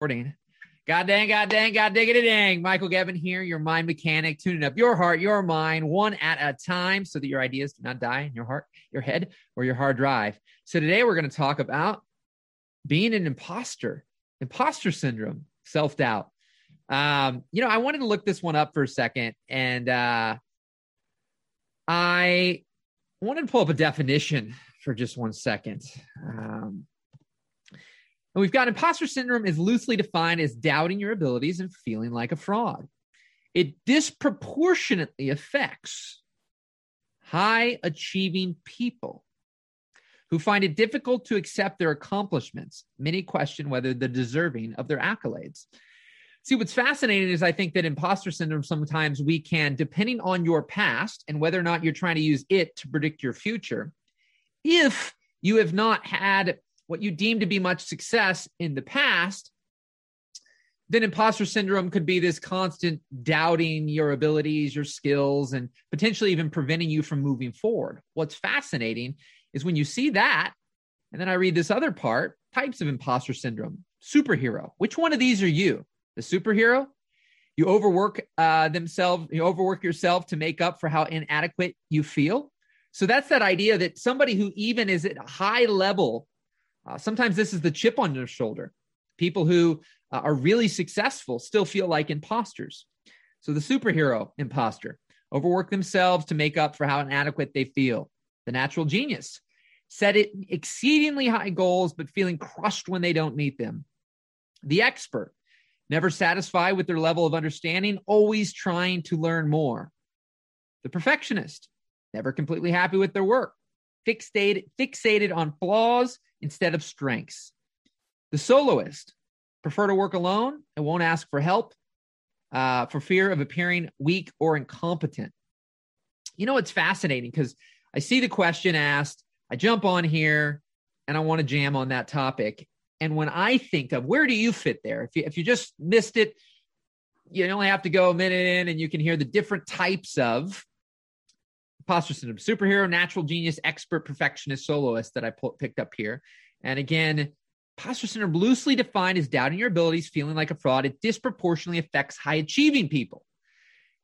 recording. God dang, God dang, God diggity dang. Michael Gebben here, your mind mechanic, tuning up your heart, your mind, one at a time so that your ideas do not die in your heart, your head, or your hard drive. So today we're going to talk about being an imposter, imposter syndrome, self doubt. Um, you know, I wanted to look this one up for a second and uh, I wanted to pull up a definition for just one second. Um, and we've got imposter syndrome is loosely defined as doubting your abilities and feeling like a fraud. It disproportionately affects high achieving people who find it difficult to accept their accomplishments. Many question whether they're deserving of their accolades. See, what's fascinating is I think that imposter syndrome sometimes we can, depending on your past and whether or not you're trying to use it to predict your future, if you have not had what you deem to be much success in the past, then imposter syndrome could be this constant doubting your abilities, your skills, and potentially even preventing you from moving forward. What's fascinating is when you see that, and then I read this other part types of imposter syndrome, superhero. Which one of these are you? The superhero? You overwork uh, themselves, you overwork yourself to make up for how inadequate you feel. So that's that idea that somebody who even is at a high level uh, sometimes this is the chip on their shoulder. People who uh, are really successful still feel like imposters. So the superhero imposter overwork themselves to make up for how inadequate they feel. The natural genius set it exceedingly high goals, but feeling crushed when they don't meet them. The expert never satisfied with their level of understanding, always trying to learn more. The perfectionist never completely happy with their work, fixated, fixated on flaws instead of strengths. The soloist prefer to work alone and won't ask for help uh, for fear of appearing weak or incompetent. You know, it's fascinating because I see the question asked, I jump on here and I want to jam on that topic. And when I think of where do you fit there, if you, if you just missed it, you only have to go a minute in and you can hear the different types of imposter syndrome, superhero, natural genius, expert, perfectionist, soloist that I picked up here. And again, imposter syndrome loosely defined as doubting your abilities, feeling like a fraud. It disproportionately affects high achieving people.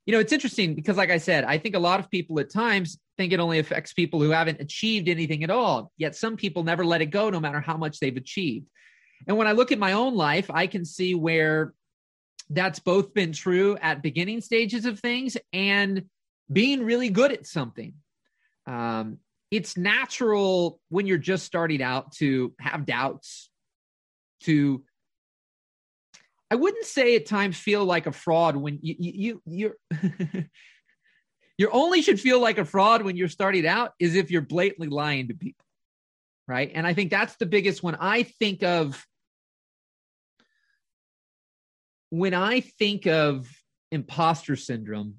You know, it's interesting because, like I said, I think a lot of people at times think it only affects people who haven't achieved anything at all. Yet some people never let it go, no matter how much they've achieved. And when I look at my own life, I can see where that's both been true at beginning stages of things and being really good at something. Um, it's natural when you're just starting out to have doubts, to I wouldn't say at times feel like a fraud when you you, you you're you only should feel like a fraud when you're starting out is if you're blatantly lying to people. Right. And I think that's the biggest one. I think of when I think of imposter syndrome,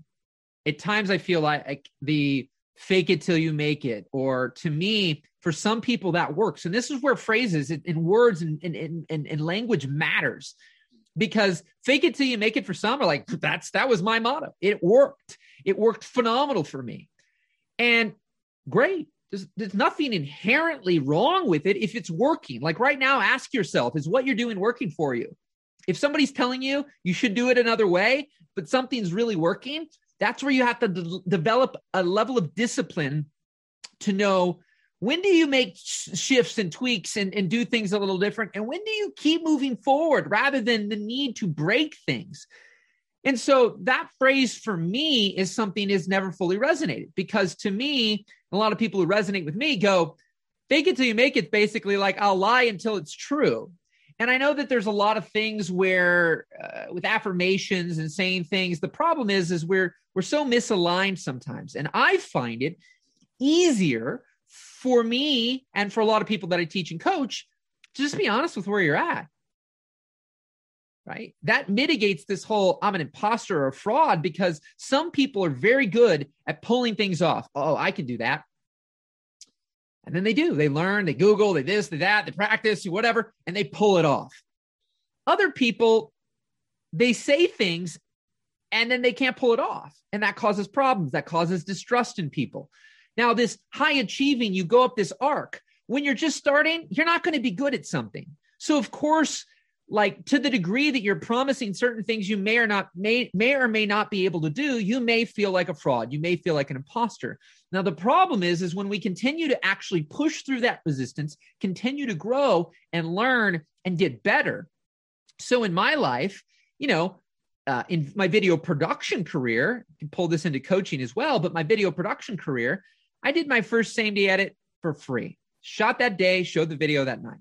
at times I feel like the fake it till you make it, or to me, for some people that works. And this is where phrases and words and, and, and, and language matters because fake it till you make it for some are like, that's, that was my motto. It worked. It worked phenomenal for me. And great. There's, there's nothing inherently wrong with it if it's working. Like right now, ask yourself, is what you're doing working for you? If somebody's telling you you should do it another way, but something's really working, that's where you have to de- develop a level of discipline to know when do you make shifts and tweaks and, and do things a little different and when do you keep moving forward rather than the need to break things. And so that phrase for me is something is never fully resonated because to me a lot of people who resonate with me go fake it till you make it basically like i'll lie until it's true and I know that there's a lot of things where uh, with affirmations and saying things, the problem is is we're we're so misaligned sometimes. And I find it easier for me and for a lot of people that I teach and coach to just be honest with where you're at. Right? That mitigates this whole I'm an imposter or fraud because some people are very good at pulling things off. Oh, I can do that. And then they do. They learn, they Google, they this, they that, they practice, whatever, and they pull it off. Other people, they say things and then they can't pull it off. And that causes problems. That causes distrust in people. Now, this high achieving, you go up this arc. When you're just starting, you're not going to be good at something. So, of course, like to the degree that you're promising certain things you may or not may may or may not be able to do you may feel like a fraud. You may feel like an imposter. Now the problem is is when we continue to actually push through that resistance continue to grow and learn and get better. So in my life you know uh, in my video production career pull this into coaching as well but my video production career i did my first same day edit for free. Shot that day showed the video that night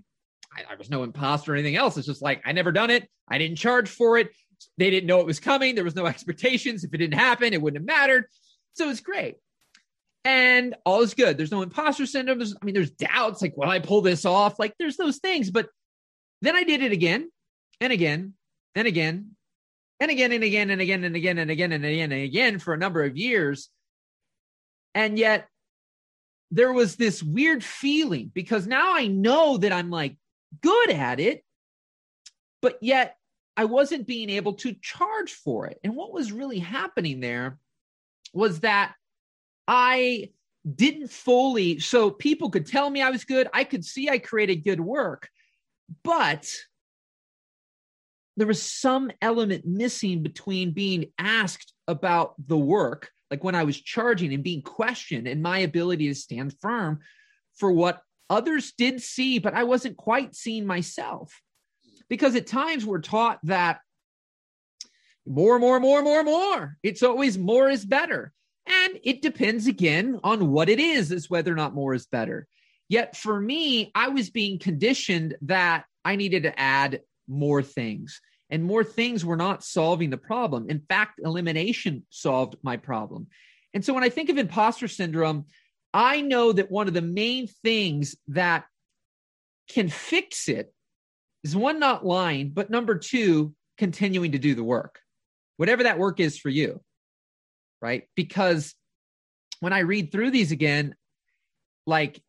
I, I was no imposter or anything else. It's just like I never done it. I didn't charge for it. They didn't know it was coming. There was no expectations. If it didn't happen, it wouldn't have mattered. So it's great. And all is good. There's no imposter syndrome. There's, I mean, there's doubts like, will I pull this off? Like, there's those things. But then I did it again and again and again and again and again and again and again and again and again and again for a number of years. And yet there was this weird feeling because now I know that I'm like good at it, but yet I wasn't being able to charge for it. And what was really happening there was that I didn't fully, so people could tell me I was good. I could see I created good work, but there was some element missing between being asked about the work, like when I was charging and being questioned, and my ability to stand firm for what Others did see, but I wasn't quite seeing myself. Because at times we're taught that more, more, more, more, more. It's always more is better. And it depends again on what it is, as whether or not more is better. Yet for me, I was being conditioned that I needed to add more things, and more things were not solving the problem. In fact, elimination solved my problem. And so when I think of imposter syndrome, I know that one of the main things that can fix it is one, not lying, but number two, continuing to do the work, whatever that work is for you. Right. Because when I read through these again, like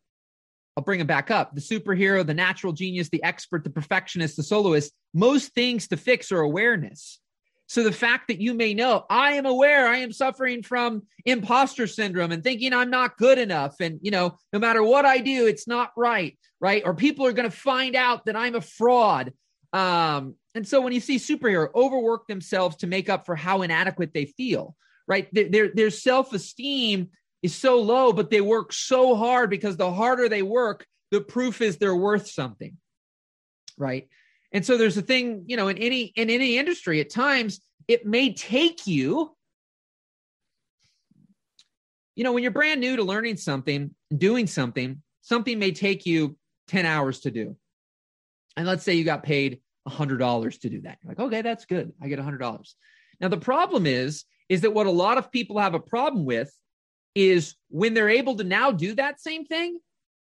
I'll bring them back up the superhero, the natural genius, the expert, the perfectionist, the soloist, most things to fix are awareness. So the fact that you may know, I am aware I am suffering from imposter syndrome and thinking I'm not good enough. And, you know, no matter what I do, it's not right. Right. Or people are going to find out that I'm a fraud. Um, and so when you see superhero overwork themselves to make up for how inadequate they feel, right? Their, their, their self esteem is so low, but they work so hard because the harder they work, the proof is they're worth something. Right. And so there's a thing, you know, in any in any industry, at times it may take you, you know, when you're brand new to learning something, doing something, something may take you 10 hours to do. And let's say you got paid $100 to do that. You're like, okay, that's good. I get $100. Now, the problem is, is that what a lot of people have a problem with is when they're able to now do that same thing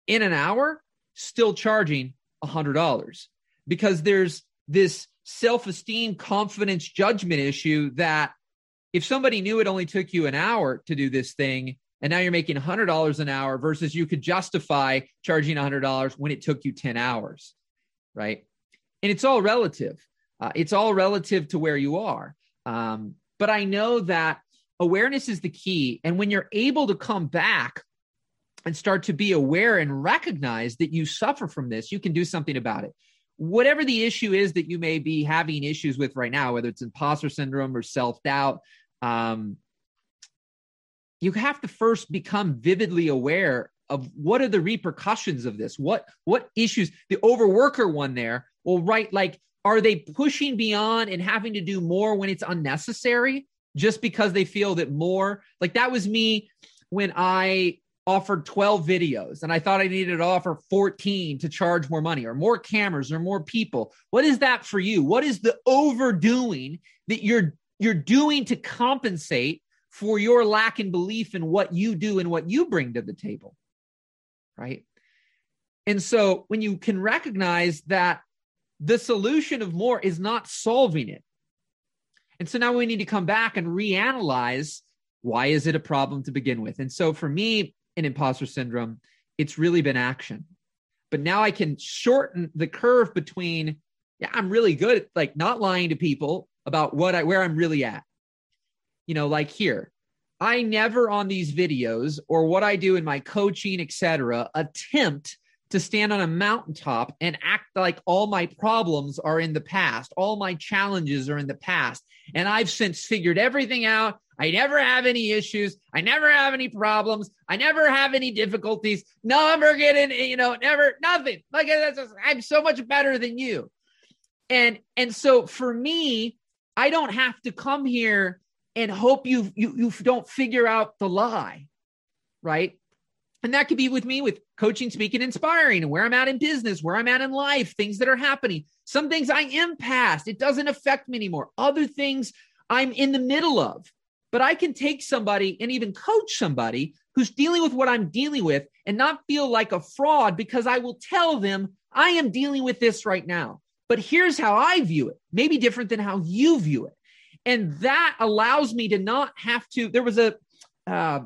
in an hour, still charging $100 because there's this self esteem, confidence, judgment issue that if somebody knew it only took you an hour to do this thing, and now you're making $100 an hour versus you could justify charging $100 when it took you 10 hours, right? And it's all relative. Uh, it's all relative to where you are. Um, but I know that awareness is the key. And when you're able to come back and start to be aware and recognize that you suffer from this, you can do something about it whatever the issue is that you may be having issues with right now, whether it's imposter syndrome or self doubt, um, you have to first become vividly aware of what are the repercussions of this. What what issues? The overworker one there. Well, right, like are they pushing beyond and having to do more when it's unnecessary just because they feel that more? Like that was me when I offered 12 videos and I thought I needed to offer 14 to charge more money or more cameras or more people. What is that for you? What is the overdoing that you're you're doing to compensate for your lack in belief in what you do and what you bring to the table? Right? And so when you can recognize that the solution of more is not solving it. And so now we need to come back and reanalyze why is it a problem to begin with? And so for me, in imposter syndrome, it's really been action. But now I can shorten the curve between, yeah, I'm really good at like not lying to people about what I where I'm really at. You know, like here, I never on these videos or what I do in my coaching, etc., attempt to stand on a mountaintop and act like all my problems are in the past, all my challenges are in the past. And I've since figured everything out. I never have any issues. I never have any problems. I never have any difficulties. Never getting, you know, never, nothing. Like I'm so much better than you. And, and so for me, I don't have to come here and hope you, you, you don't figure out the lie. Right. And that could be with me with coaching, speaking, inspiring, and where I'm at in business, where I'm at in life, things that are happening. Some things I am past, it doesn't affect me anymore. Other things I'm in the middle of. But I can take somebody and even coach somebody who's dealing with what I'm dealing with and not feel like a fraud because I will tell them I am dealing with this right now. But here's how I view it, maybe different than how you view it. And that allows me to not have to. There was a, uh,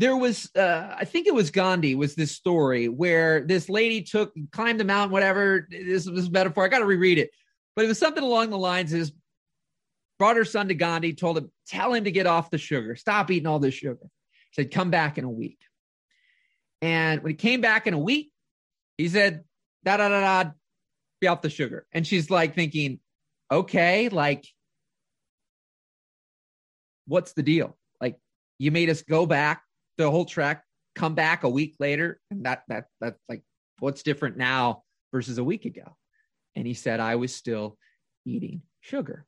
there was uh, i think it was gandhi was this story where this lady took climbed the mountain whatever this was metaphor i got to reread it. But it was something along the lines is brought her son to gandhi told him tell him to get off the sugar. Stop eating all this sugar. Said come back in a week. And when he came back in a week he said da da da da be off the sugar. And she's like thinking okay like what's the deal? Like you made us go back the whole track, come back a week later, and that that that's like what's different now versus a week ago. And he said, I was still eating sugar.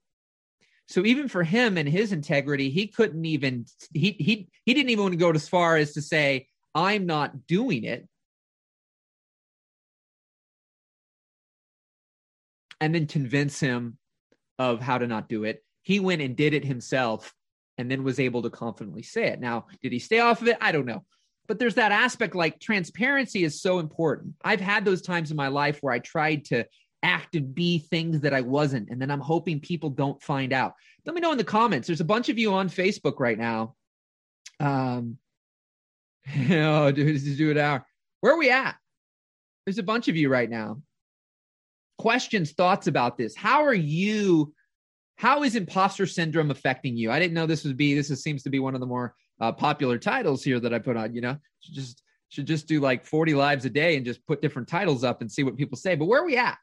So even for him and his integrity, he couldn't even he he he didn't even want to go as far as to say, I'm not doing it. And then convince him of how to not do it. He went and did it himself and then was able to confidently say it. Now, did he stay off of it? I don't know. But there's that aspect like transparency is so important. I've had those times in my life where I tried to act and be things that I wasn't. And then I'm hoping people don't find out. Let me know in the comments. There's a bunch of you on Facebook right now. Um, oh, dude, just do it hour. Where are we at? There's a bunch of you right now. Questions, thoughts about this. How are you how is imposter syndrome affecting you? I didn't know this would be. This is, seems to be one of the more uh, popular titles here that I put on. You know, should just should just do like 40 lives a day and just put different titles up and see what people say. But where are we at?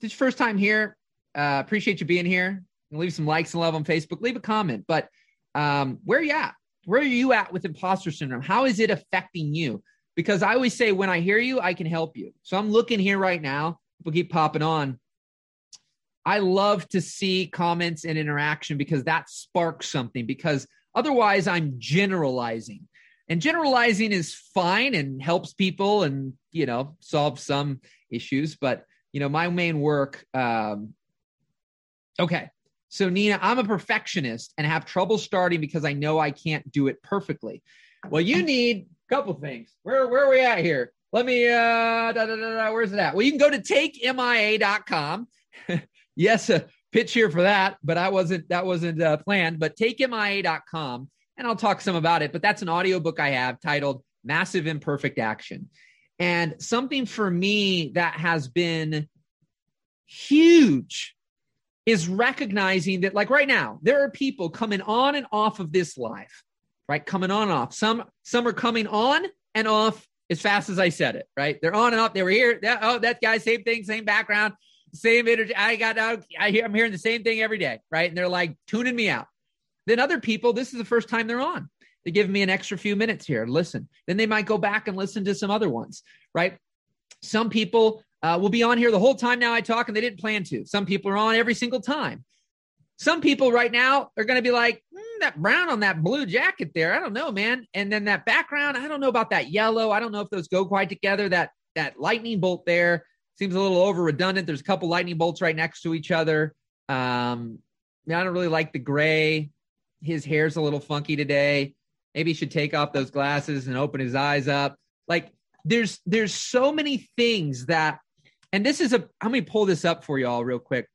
This first time here. Uh, appreciate you being here. Leave some likes and love on Facebook. Leave a comment. But um, where are you at? Where are you at with imposter syndrome? How is it affecting you? Because I always say when I hear you, I can help you. So I'm looking here right now. People keep popping on. I love to see comments and interaction because that sparks something. Because otherwise, I'm generalizing, and generalizing is fine and helps people and you know solve some issues. But you know, my main work. Um, okay, so Nina, I'm a perfectionist and have trouble starting because I know I can't do it perfectly. Well, you need a couple things. Where where are we at here? Let me uh da, da, da, where's it at? Well, you can go to takemia.com. yes, a pitch here for that, but I wasn't that wasn't uh, planned. But takemia.com and I'll talk some about it. But that's an audiobook I have titled Massive Imperfect Action. And something for me that has been huge is recognizing that, like right now, there are people coming on and off of this life, right? Coming on and off. Some some are coming on and off as fast as I said it, right? They're on and off. They were here. Oh, that guy, same thing, same background same energy. I got out. I hear, I'm hearing the same thing every day, right? And they're like tuning me out. Then other people, this is the first time they're on. They give me an extra few minutes here. Listen. Then they might go back and listen to some other ones, right? Some people uh, will be on here the whole time now I talk and they didn't plan to. Some people are on every single time. Some people right now are going to be like, mm, that brown on that blue jacket there. I don't know, man. And then that background, I don't know about that yellow. I don't know if those go quite together. That that lightning bolt there seems a little over redundant. There's a couple lightning bolts right next to each other. Um, I don't really like the gray. His hair's a little funky today. Maybe he should take off those glasses and open his eyes up. Like there's there's so many things that, and this is a. Let me pull this up for y'all real quick.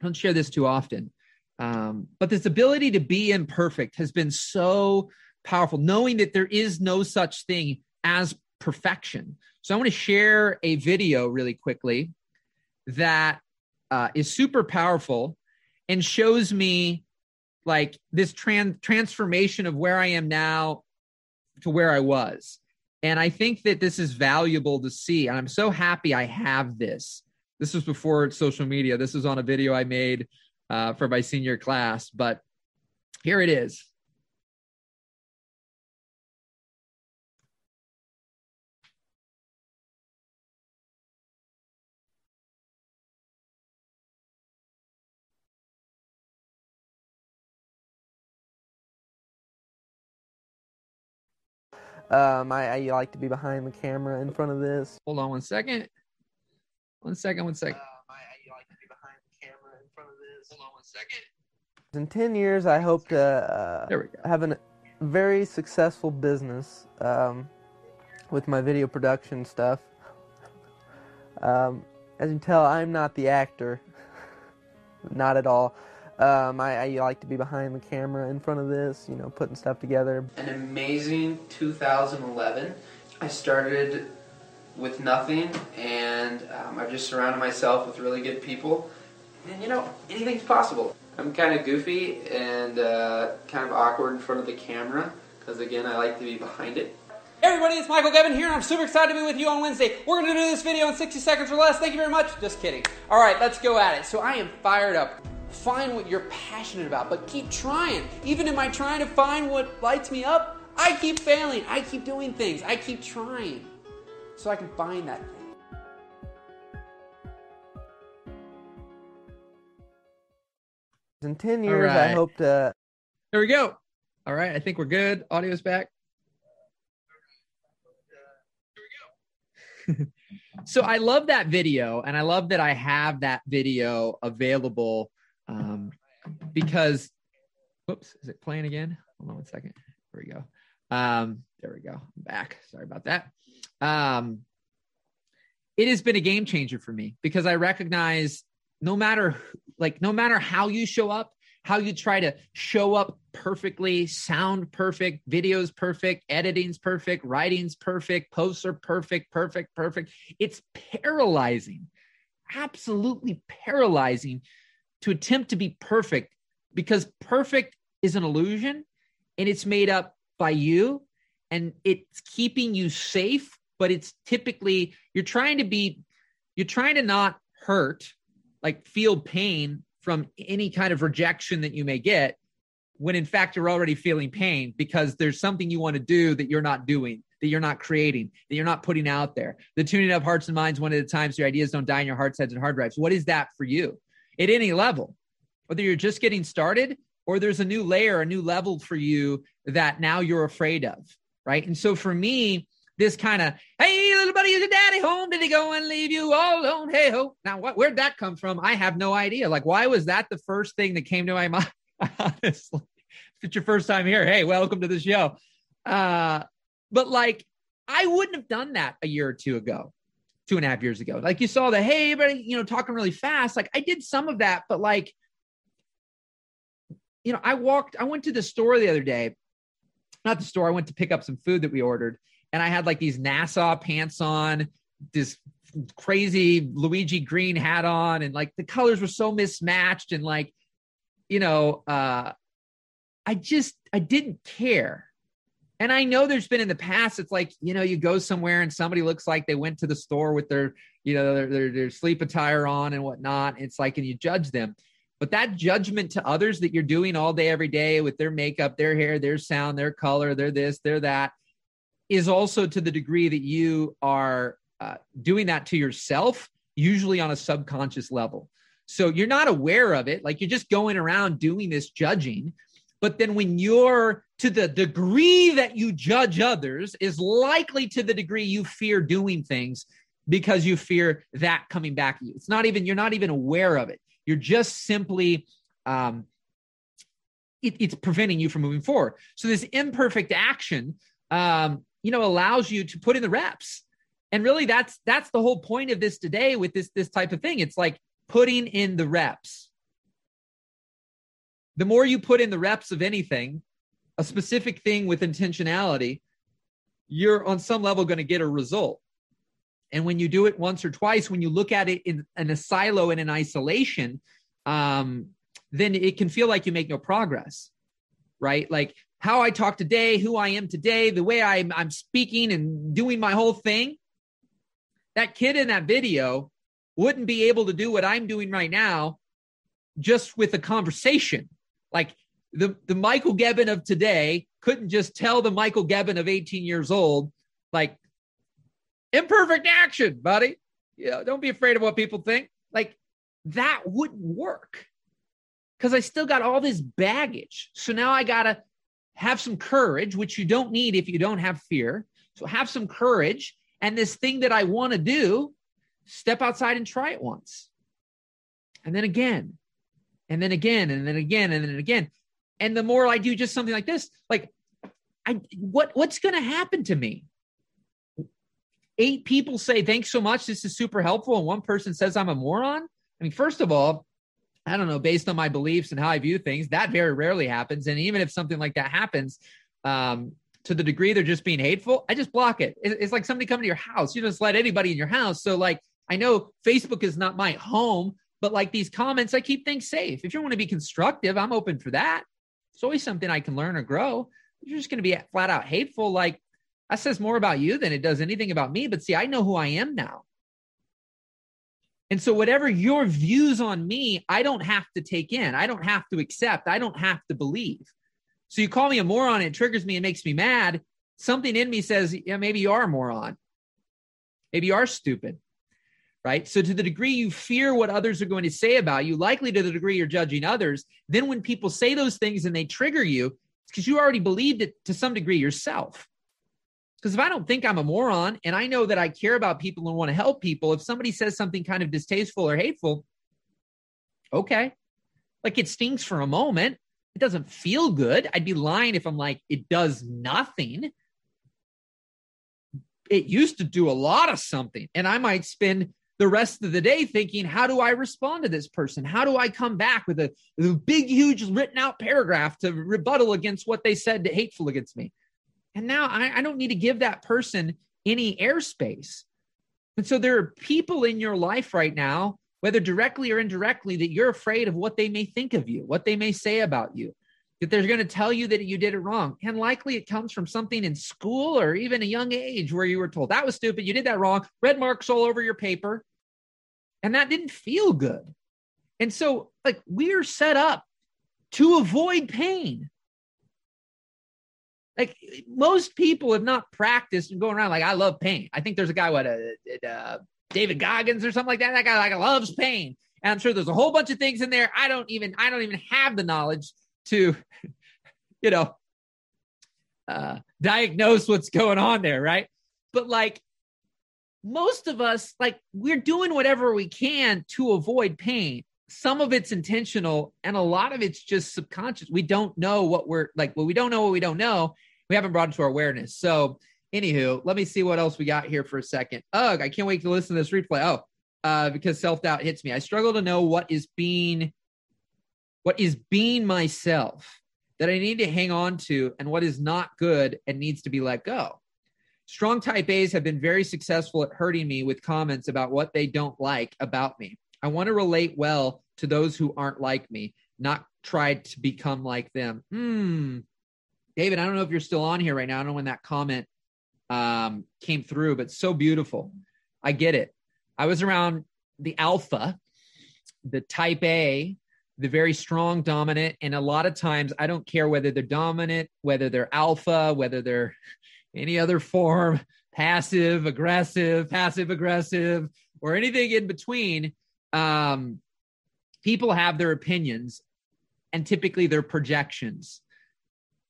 I don't share this too often, um, but this ability to be imperfect has been so powerful. Knowing that there is no such thing as perfection. So I want to share a video really quickly that uh, is super powerful and shows me like this trans- transformation of where I am now to where I was. And I think that this is valuable to see. And I'm so happy I have this. This was before social media. This was on a video I made uh, for my senior class, but here it is. Um, I, I like to be behind the camera in front of this. Hold on one second. One second, one second. Um, I, I like to be behind the camera in front of this. Hold on one second. In 10 years, I hope to uh, There we go. have a very successful business um, with my video production stuff. Um, as you can tell, I'm not the actor. not at all. Um, I, I like to be behind the camera in front of this, you know, putting stuff together. An amazing 2011. I started with nothing, and um, I've just surrounded myself with really good people. And you know, anything's possible. I'm kind of goofy and uh, kind of awkward in front of the camera because, again, I like to be behind it. Hey everybody, it's Michael Gebben here, and I'm super excited to be with you on Wednesday. We're going to do this video in 60 seconds or less. Thank you very much. Just kidding. All right, let's go at it. So I am fired up. Find what you're passionate about, but keep trying. Even in my trying to find what lights me up, I keep failing. I keep doing things. I keep trying so I can find that thing. In 10 years, I hope to There we go. All right. I think we're good. Audio's back. so I love that video, and I love that I have that video available um, because, whoops, is it playing again? Hold on one second. There we go. Um, there we go. I'm back. Sorry about that. Um, it has been a game changer for me because I recognize no matter like no matter how you show up, how you try to show up perfectly, sound perfect, videos perfect, editing's perfect, writing's perfect, posts are perfect, perfect, perfect. It's paralyzing, absolutely paralyzing to attempt to be perfect because perfect is an illusion and it's made up by you and it's keeping you safe, but it's typically you're trying to be you're trying to not hurt, like feel pain from any kind of rejection that you may get when in fact you're already feeling pain because there's something you want to do that you're not doing that you're not creating that you're not putting out there. The tuning up hearts and minds one at a time so your ideas don't die in your hearts heads and hard drives. What is that for you at any level whether you're just getting started or there's a new layer a new level for you that now you're afraid of right? And so for me this kind of hey little buddy is your daddy home? Did he go and leave you all alone? Hey ho. Now what where'd that come from? I have no idea. Like why was that the first thing that came to my mind? Honestly if it's your first time here hey welcome to the show. Uh but like i wouldn't have done that a year or two ago two and a half years ago. Like you saw the hey everybody you know talking really fast. Like i did some of that but like you know i walked i went to the store the other day. Not the store i went to pick up some food that we ordered and I had like these NASA pants on, this crazy Luigi green hat on, and like the colors were so mismatched, and like, you know, uh, I just I didn't care. And I know there's been in the past, it's like, you know, you go somewhere and somebody looks like they went to the store with their, you know, their, their, their sleep attire on and whatnot. It's like, and you judge them. But that judgment to others that you're doing all day, every day with their makeup, their hair, their sound, their color, their this, their that, is also to the degree that you are uh, doing that to yourself, usually on a subconscious level. So you're not aware of it. Like you're just going around doing this judging. But then when you're to the degree that you judge others, is likely to the degree you fear doing things because you fear that coming back at you. It's not even, you're not even aware of it. You're just simply, um, it, it's preventing you from moving forward. So this imperfect action, um, you know, allows you to put in the reps. And really that's that's the whole point of this today with this this type of thing. It's like putting in the reps. The more you put in the reps of anything, a specific thing with intentionality, you're on some level going to get a result. And when you do it once or twice, when you look at it in, in a silo and in isolation, um, then it can feel like you make no progress, right? Like how I talk today, who I am today, the way I'm, I'm speaking and doing my whole thing, that kid in that video wouldn't be able to do what I'm doing right now just with a conversation. Like the, the Michael Gebben of today couldn't just tell the Michael Gebben of 18 years old, like, imperfect action, buddy. You know, don't be afraid of what people think. Like, that wouldn't work because I still got all this baggage. So now I got to have some courage, which you don't need if you don't have fear. So have some courage. And this thing that I want to do, step outside and try it once. And then again, and then again, and then again, and then again. And the more I do just something like this, like I what what's gonna happen to me? Eight people say, thanks so much. This is super helpful. And one person says I'm a moron. I mean, first of all, I don't know, based on my beliefs and how I view things, that very rarely happens. And even if something like that happens, um, to the degree they're just being hateful, I just block it. It's like somebody coming to your house. You don't just let anybody in your house. So, like, I know Facebook is not my home, but like these comments, I keep things safe. If you want to be constructive, I'm open for that. It's always something I can learn or grow. If you're just going to be flat out hateful, like that says more about you than it does anything about me. But see, I know who I am now. And so, whatever your views on me, I don't have to take in, I don't have to accept, I don't have to believe. So, you call me a moron, it triggers me and makes me mad. Something in me says, yeah, maybe you are a moron. Maybe you are stupid. Right. So, to the degree you fear what others are going to say about you, likely to the degree you're judging others, then when people say those things and they trigger you, it's because you already believed it to some degree yourself. Because if I don't think I'm a moron and I know that I care about people and want to help people, if somebody says something kind of distasteful or hateful, okay. Like it stings for a moment. It doesn't feel good. I'd be lying if I'm like, it does nothing. It used to do a lot of something. And I might spend the rest of the day thinking, how do I respond to this person? How do I come back with a, a big, huge written out paragraph to rebuttal against what they said hateful against me? And now I, I don't need to give that person any airspace. And so there are people in your life right now, whether directly or indirectly, that you're afraid of what they may think of you, what they may say about you, that they're going to tell you that you did it wrong. And likely it comes from something in school or even a young age where you were told that was stupid, you did that wrong, red marks all over your paper. And that didn't feel good. And so, like, we're set up to avoid pain like most people have not practiced and going around like I love pain. I think there's a guy what uh, uh, David Goggins or something like that. That guy like loves pain, and I'm sure there's a whole bunch of things in there. I don't even I don't even have the knowledge to, you know, uh, diagnose what's going on there, right? But like most of us, like we're doing whatever we can to avoid pain some of it's intentional and a lot of it's just subconscious. We don't know what we're like, well, we don't know what we don't know. We haven't brought it to our awareness. So, anywho, let me see what else we got here for a second. Ugh, I can't wait to listen to this replay. Oh, uh, because self doubt hits me. I struggle to know what is being, what is being myself that I need to hang on to, and what is not good and needs to be let go. Strong type A's have been very successful at hurting me with comments about what they don't like about me. I want to relate well to those who aren't like me, not try to become like them. Hmm. David, I don't know if you're still on here right now. I don't know when that comment um, came through, but so beautiful. I get it. I was around the alpha, the type A, the very strong dominant. And a lot of times I don't care whether they're dominant, whether they're alpha, whether they're any other form, passive, aggressive, passive aggressive, or anything in between um, people have their opinions and typically their projections.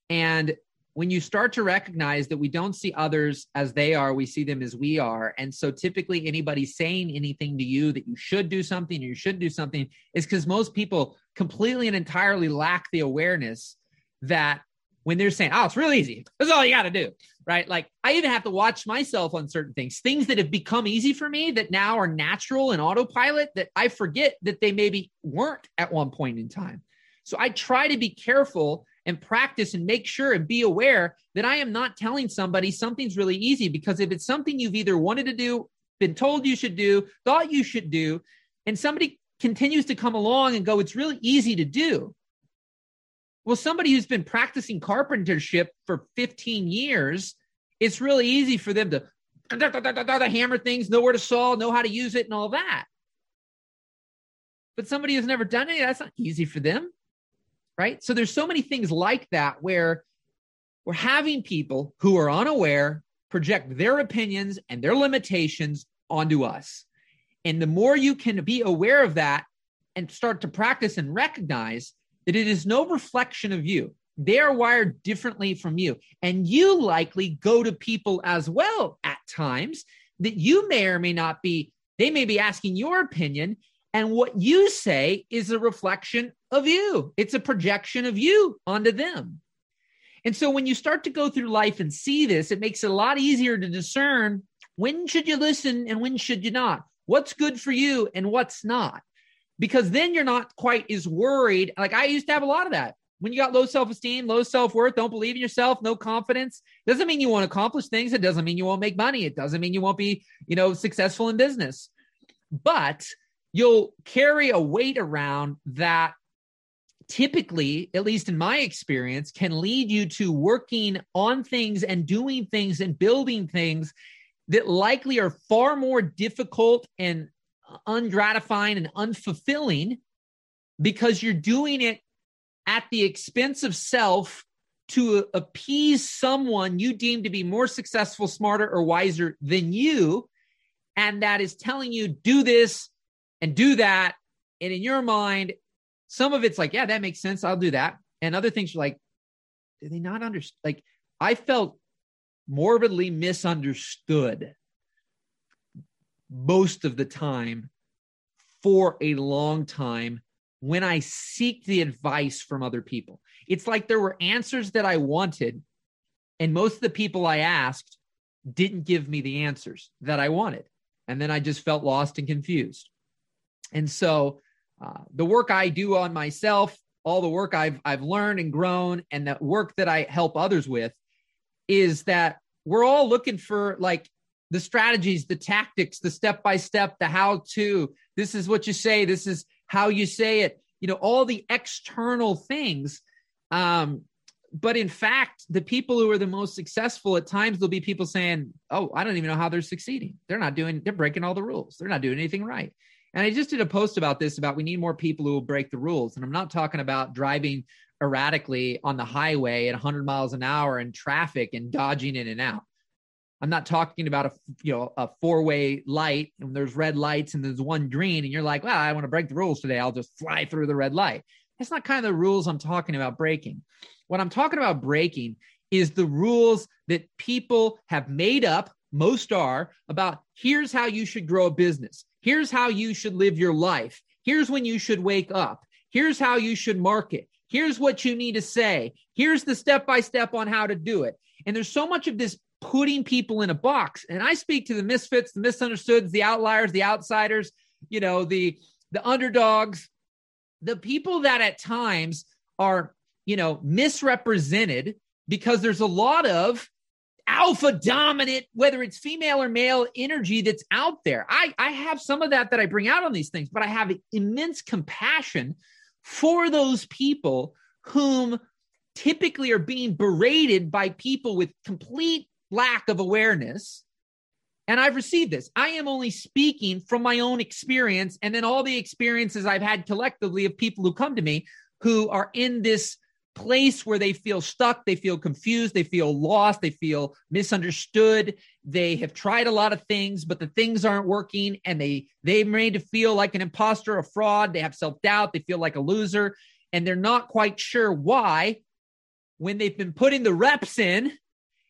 And when you start to recognize that we don't see others as they are, we see them as we are. And so typically anybody saying anything to you that you should do something or you shouldn't do something is because most people completely and entirely lack the awareness that when they're saying, oh, it's real easy. That's all you got to do. Right. Like I even have to watch myself on certain things, things that have become easy for me that now are natural and autopilot that I forget that they maybe weren't at one point in time. So I try to be careful and practice and make sure and be aware that I am not telling somebody something's really easy because if it's something you've either wanted to do, been told you should do, thought you should do, and somebody continues to come along and go, it's really easy to do, Well, somebody who's been practicing carpentership for 15 years, it's really easy for them to hammer things, know where to saw, know how to use it, and all that. But somebody who's never done it, that's not easy for them. Right. So there's so many things like that where we're having people who are unaware project their opinions and their limitations onto us. And the more you can be aware of that and start to practice and recognize that it is no reflection of you, they are wired differently from you. And you likely go to people as well at times that you may or may not be, they may be asking your opinion. And what you say is a reflection of you, it's a projection of you onto them. And so when you start to go through life and see this, it makes it a lot easier to discern when should you listen and when should you not? What's good for you and what's not? Because then you're not quite as worried. Like I used to have a lot of that. When you got low self esteem, low self worth, don't believe in yourself, no confidence, doesn't mean you won't accomplish things. It doesn't mean you won't make money. It doesn't mean you won't be, you know, successful in business. But you'll carry a weight around that typically, at least in my experience, can lead you to working on things and doing things and building things that likely are far more difficult and ungratifying and unfulfilling because you're doing it at the expense of self to appease someone you deem to be more successful, smarter, or wiser than you. And that is telling you, do this and do that. And in your mind, some of it's like, yeah, that makes sense. I'll do that. And other things are like, do they not understand? Like, I felt morbidly misunderstood most of the time for a long time when I seek the advice from other people. It's like there were answers that I wanted, and most of the people I asked didn't give me the answers that I wanted. And then I just felt lost and confused. And so uh, the work I do on myself, all the work I've I've learned and grown, and the work that I help others with, is that we're all looking for like the strategies, the tactics, the step by step, the how to. This is what you say. This is how you say it. You know, all the external things. Um, but in fact, the people who are the most successful at times there'll be people saying, "Oh, I don't even know how they're succeeding. They're not doing. They're breaking all the rules. They're not doing anything right." And I just did a post about this about we need more people who will break the rules. And I'm not talking about driving erratically on the highway at 100 miles an hour in traffic and dodging in and out. I'm not talking about a you know a four way light and there's red lights and there's one green and you're like, well, I want to break the rules today. I'll just fly through the red light. That's not kind of the rules I'm talking about breaking. What I'm talking about breaking is the rules that people have made up, most are, about here's how you should grow a business. Here's how you should live your life. Here's when you should wake up. Here's how you should market. Here's what you need to say. Here's the step by step on how to do it. And there's so much of this putting people in a box. And I speak to the misfits, the misunderstoods, the outliers, the outsiders, you know, the the underdogs, the people that at times are, you know, misrepresented because there's a lot of alpha dominant, whether it's female or male energy that's out there. I, I have some of that that I bring out on these things, but I have immense compassion for those people whom typically are being berated by people with complete lack of awareness. And I've received this. I am only speaking from my own experience and then all the experiences I've had collectively of people who come to me who are in this place where they feel stuck, they feel confused, they feel lost, they feel misunderstood. They have tried a lot of things, but the things aren't working and they they made to feel like an imposter, a fraud, they have self-doubt, they feel like a loser, and they're not quite sure why when they've been putting the reps in,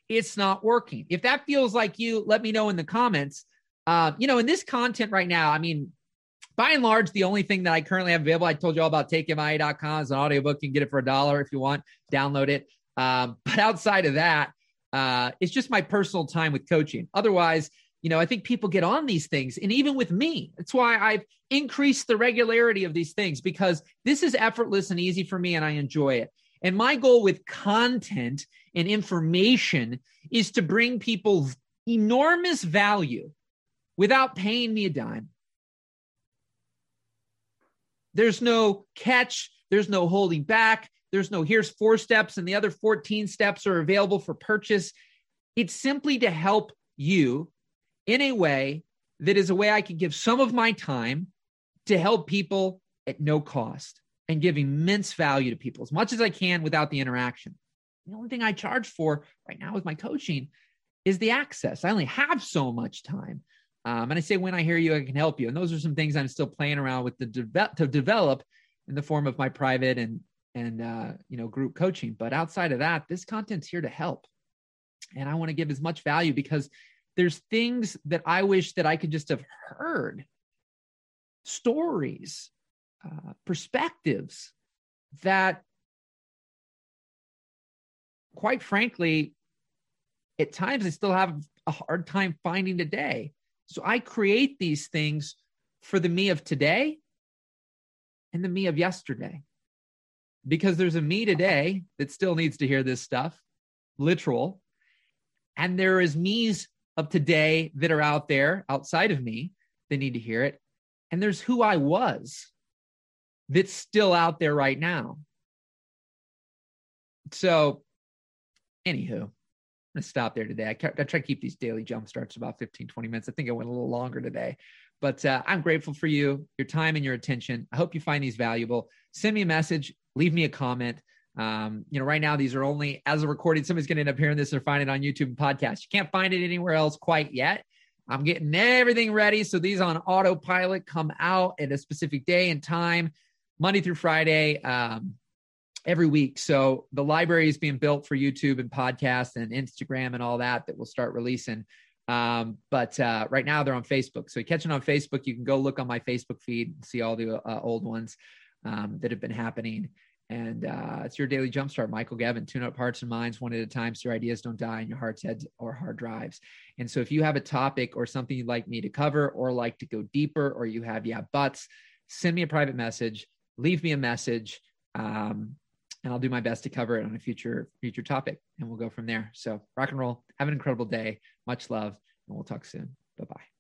it's not working. If that feels like you, let me know in the comments. Uh, you know, in this content right now, I mean, by and large, the only thing that I currently have available, I told you all about takemia.com is an audiobook. You can get it for a dollar if you want, download it. Um, but outside of that, uh, it's just my personal time with coaching. Otherwise, you know, I think people get on these things. And even with me, that's why I've increased the regularity of these things because this is effortless and easy for me and I enjoy it. And my goal with content and information is to bring people enormous value without paying me a dime. There's no catch. There's no holding back. There's no here's four steps and the other 14 steps are available for purchase. It's simply to help you in a way that is a way I can give some of my time to help people at no cost and give immense value to people as much as I can without the interaction. The only thing I charge for right now with my coaching is the access. I only have so much time. Um, and I say, when I hear you, I can help you. And those are some things I'm still playing around with de- to develop in the form of my private and and uh, you know group coaching. But outside of that, this content's here to help, and I want to give as much value because there's things that I wish that I could just have heard, stories, uh, perspectives that, quite frankly, at times I still have a hard time finding today. So I create these things for the me of today and the me of yesterday. Because there's a me today that still needs to hear this stuff, literal. And there is me's of today that are out there outside of me that need to hear it. And there's who I was that's still out there right now. So, anywho, going to stop there today. I, I, try to keep these daily jump starts about 15, 20 minutes. I think I went a little longer today, but uh, I'm grateful for you, your time, and your attention. I hope you find these valuable. Send me a message, leave me a comment. Um, you know, right now, these are only as a recording. Somebody's going to end up hearing this or find it on YouTube and podcast. You can't find it anywhere else quite yet. I'm getting everything ready. So these on autopilot come out at a specific day and time, Monday through Friday. Um, every week. So the library is being built for YouTube and podcast and Instagram and all that that we'll start releasing. Um, but uh, right now they're on Facebook. So you catch it on Facebook. You can go look on my Facebook feed and see all the uh, old ones um, that have been happening. And uh, it's your daily jumpstart, Michael Gebben. Tune up hearts and minds one at a time so your ideas don't die in your heart's heads or hard drives. And so if you have a topic or something you'd like me to cover or like to go deeper or you have yeah buts, send me a private message, leave me a message. Um, and I'll do my best to cover it on a future future topic, and we'll go from there. So rock and roll. Have an incredible day. Much love, and we'll talk soon. Bye bye.